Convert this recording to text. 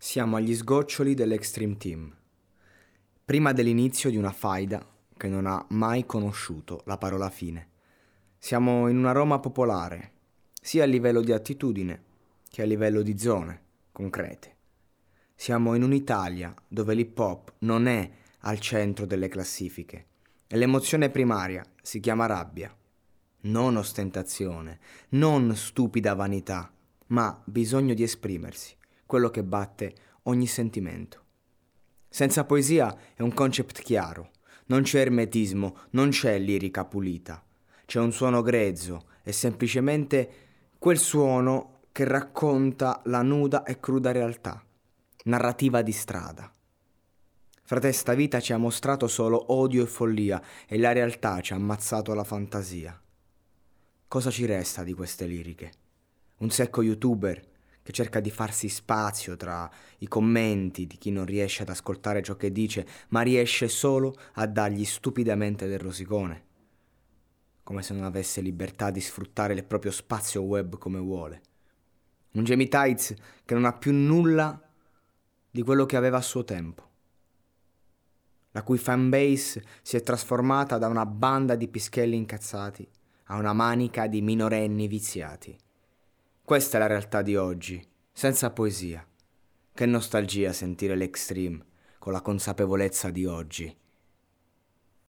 Siamo agli sgoccioli dell'Extreme Team. Prima dell'inizio di una faida che non ha mai conosciuto la parola fine. Siamo in una Roma popolare, sia a livello di attitudine che a livello di zone concrete. Siamo in un'Italia dove l'hip hop non è al centro delle classifiche e l'emozione primaria si chiama rabbia. Non ostentazione, non stupida vanità, ma bisogno di esprimersi, quello che batte ogni sentimento. Senza poesia è un concept chiaro, non c'è ermetismo, non c'è lirica pulita. C'è un suono grezzo, è semplicemente quel suono che racconta la nuda e cruda realtà, narrativa di strada. Frate, sta vita ci ha mostrato solo odio e follia e la realtà ci ha ammazzato la fantasia. Cosa ci resta di queste liriche? Un secco youtuber che cerca di farsi spazio tra i commenti di chi non riesce ad ascoltare ciò che dice, ma riesce solo a dargli stupidamente del rosicone, come se non avesse libertà di sfruttare il proprio spazio web come vuole. Un Jamie Tights che non ha più nulla di quello che aveva a suo tempo, la cui fanbase si è trasformata da una banda di pischelli incazzati a una manica di minorenni viziati. Questa è la realtà di oggi, senza poesia. Che nostalgia sentire l'extreme con la consapevolezza di oggi.